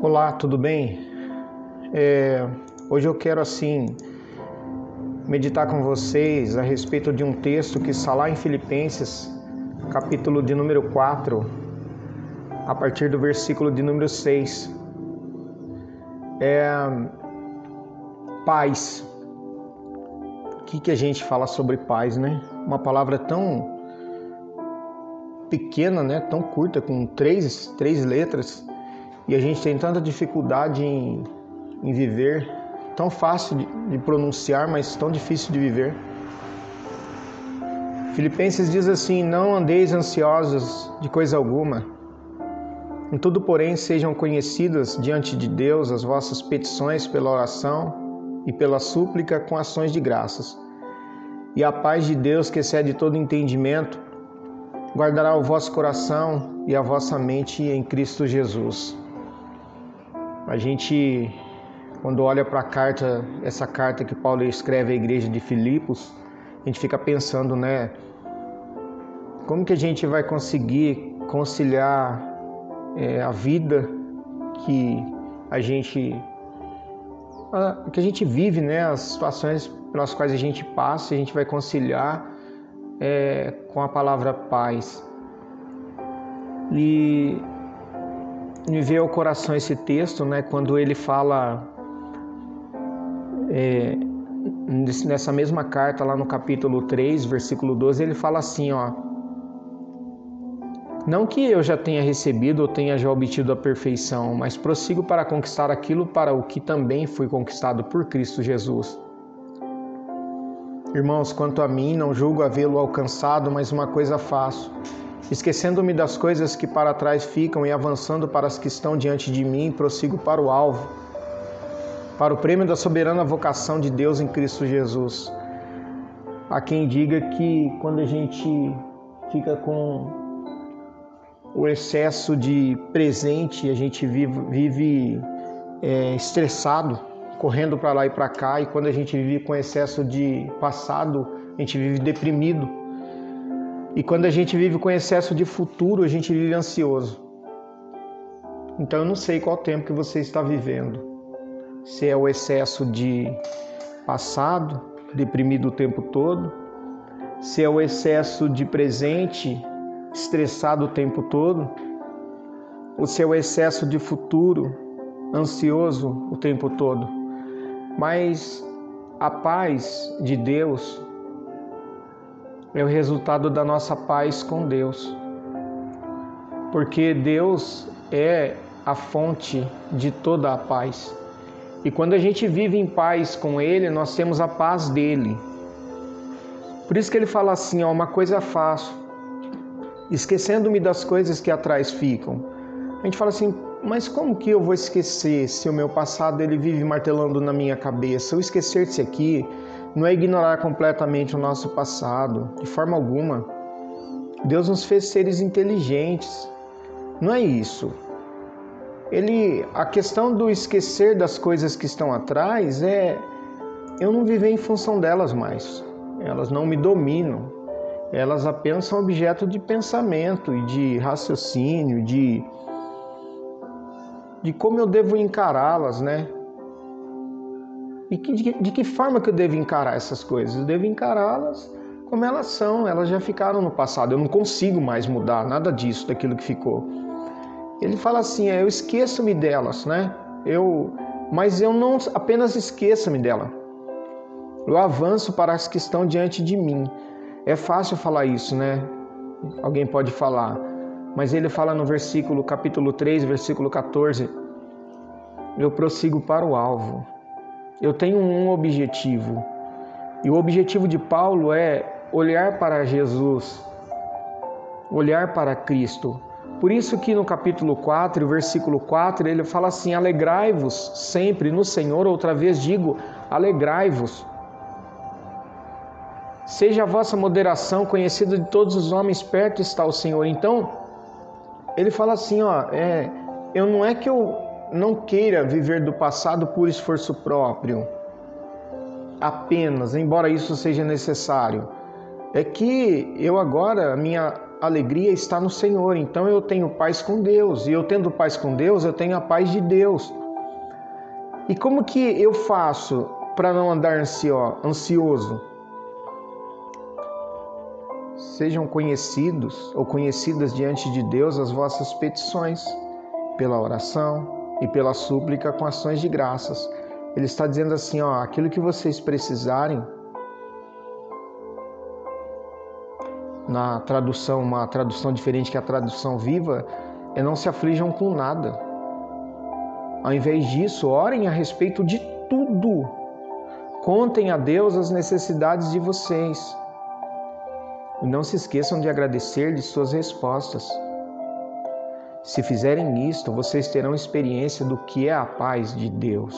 Olá, tudo bem? É, hoje eu quero assim meditar com vocês a respeito de um texto que está lá em Filipenses, capítulo de número 4, a partir do versículo de número 6. É paz. O que, que a gente fala sobre paz, né? Uma palavra tão pequena, né? Tão curta, com três, três letras e a gente tem tanta dificuldade em, em viver, tão fácil de, de pronunciar, mas tão difícil de viver. Filipenses diz assim: Não andeis ansiosos de coisa alguma. Em tudo, porém, sejam conhecidas diante de Deus as vossas petições pela oração e pela súplica com ações de graças. E a paz de Deus, que excede todo entendimento, guardará o vosso coração e a vossa mente em Cristo Jesus. A gente, quando olha para a carta, essa carta que Paulo escreve à igreja de Filipos, a gente fica pensando, né? Como que a gente vai conseguir conciliar é, a vida que a gente que a gente vive, né? As situações pelas quais a gente passa, a gente vai conciliar é, com a palavra paz. E me veio ao coração esse texto, né, quando ele fala é, nessa mesma carta, lá no capítulo 3, versículo 12, ele fala assim, ó. Não que eu já tenha recebido ou tenha já obtido a perfeição, mas prossigo para conquistar aquilo para o que também fui conquistado por Cristo Jesus. Irmãos, quanto a mim, não julgo havê-lo alcançado, mas uma coisa faço Esquecendo-me das coisas que para trás ficam e avançando para as que estão diante de mim, prossigo para o alvo, para o prêmio da soberana vocação de Deus em Cristo Jesus. Há quem diga que quando a gente fica com o excesso de presente, a gente vive, vive é, estressado, correndo para lá e para cá, e quando a gente vive com excesso de passado, a gente vive deprimido. E quando a gente vive com excesso de futuro, a gente vive ansioso. Então eu não sei qual tempo que você está vivendo. Se é o excesso de passado, deprimido o tempo todo, se é o excesso de presente, estressado o tempo todo, ou se é o excesso de futuro, ansioso o tempo todo. Mas a paz de Deus é o resultado da nossa paz com Deus. Porque Deus é a fonte de toda a paz. E quando a gente vive em paz com Ele, nós temos a paz dele. Por isso que ele fala assim: ó, uma coisa faço, esquecendo-me das coisas que atrás ficam. A gente fala assim, mas como que eu vou esquecer se o meu passado ele vive martelando na minha cabeça? Eu esquecer-se aqui, não é ignorar completamente o nosso passado, de forma alguma. Deus nos fez seres inteligentes. Não é isso. Ele, a questão do esquecer das coisas que estão atrás é eu não viver em função delas mais. Elas não me dominam. Elas apenas são objeto de pensamento e de raciocínio, de de como eu devo encará-las, né? E que, de, de que forma que eu devo encarar essas coisas? Eu devo encará-las como elas são, elas já ficaram no passado. Eu não consigo mais mudar nada disso, daquilo que ficou. Ele fala assim: é, eu esqueço-me delas, né? Eu, mas eu não apenas esqueço-me dela. Eu avanço para as que estão diante de mim. É fácil falar isso, né? Alguém pode falar. Mas ele fala no versículo, capítulo 3, versículo 14: Eu prossigo para o alvo. Eu tenho um objetivo. E o objetivo de Paulo é olhar para Jesus, olhar para Cristo. Por isso que no capítulo 4, versículo 4, ele fala assim: "Alegrai-vos sempre no Senhor". Outra vez digo: alegrai-vos. Seja a vossa moderação conhecida de todos os homens, perto está o Senhor. Então, ele fala assim, ó, é, eu não é que eu não queira viver do passado por esforço próprio, apenas, embora isso seja necessário. É que eu agora, minha alegria está no Senhor. Então eu tenho paz com Deus. E eu tendo paz com Deus, eu tenho a paz de Deus. E como que eu faço para não andar ansioso? Sejam conhecidos ou conhecidas diante de Deus as vossas petições, pela oração e pela súplica com ações de graças. Ele está dizendo assim, ó, aquilo que vocês precisarem, na tradução, uma tradução diferente que a tradução viva, é não se aflijam com nada. Ao invés disso, orem a respeito de tudo. Contem a Deus as necessidades de vocês. E não se esqueçam de agradecer de suas respostas. Se fizerem isto, vocês terão experiência do que é a paz de Deus,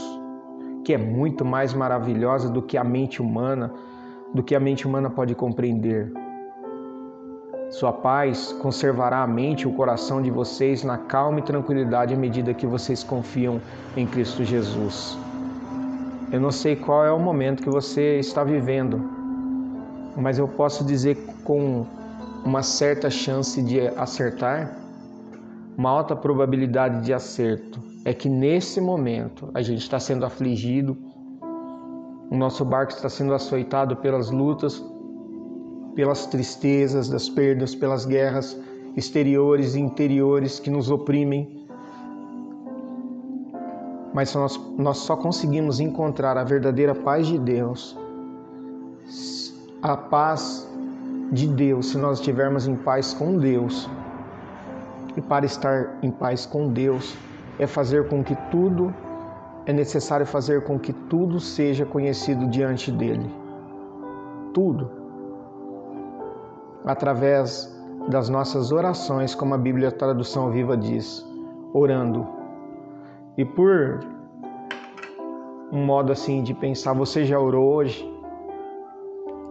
que é muito mais maravilhosa do que a mente humana, do que a mente humana pode compreender. Sua paz conservará a mente e o coração de vocês na calma e tranquilidade à medida que vocês confiam em Cristo Jesus. Eu não sei qual é o momento que você está vivendo, mas eu posso dizer com uma certa chance de acertar, uma alta probabilidade de acerto, é que nesse momento a gente está sendo afligido, o nosso barco está sendo açoitado pelas lutas, pelas tristezas, das perdas, pelas guerras exteriores e interiores que nos oprimem. Mas nós, nós só conseguimos encontrar a verdadeira paz de Deus, a paz de Deus, se nós estivermos em paz com Deus. E para estar em paz com Deus, é fazer com que tudo, é necessário fazer com que tudo seja conhecido diante dele. Tudo através das nossas orações, como a Bíblia Tradução Viva diz, orando. E por um modo assim de pensar, você já orou hoje?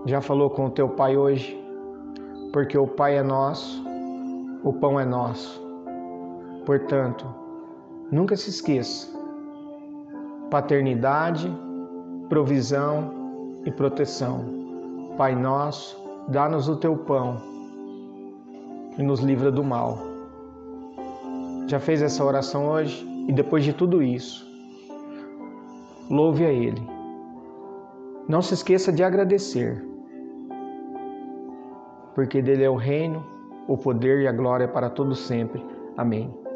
Já falou com o teu pai hoje? Porque o pai é nosso, o pão é nosso. Portanto, nunca se esqueça: paternidade, provisão e proteção. Pai nosso, Dá-nos o teu pão e nos livra do mal. Já fez essa oração hoje? E depois de tudo isso, louve a Ele. Não se esqueça de agradecer, porque dele é o reino, o poder e a glória para todo sempre. Amém.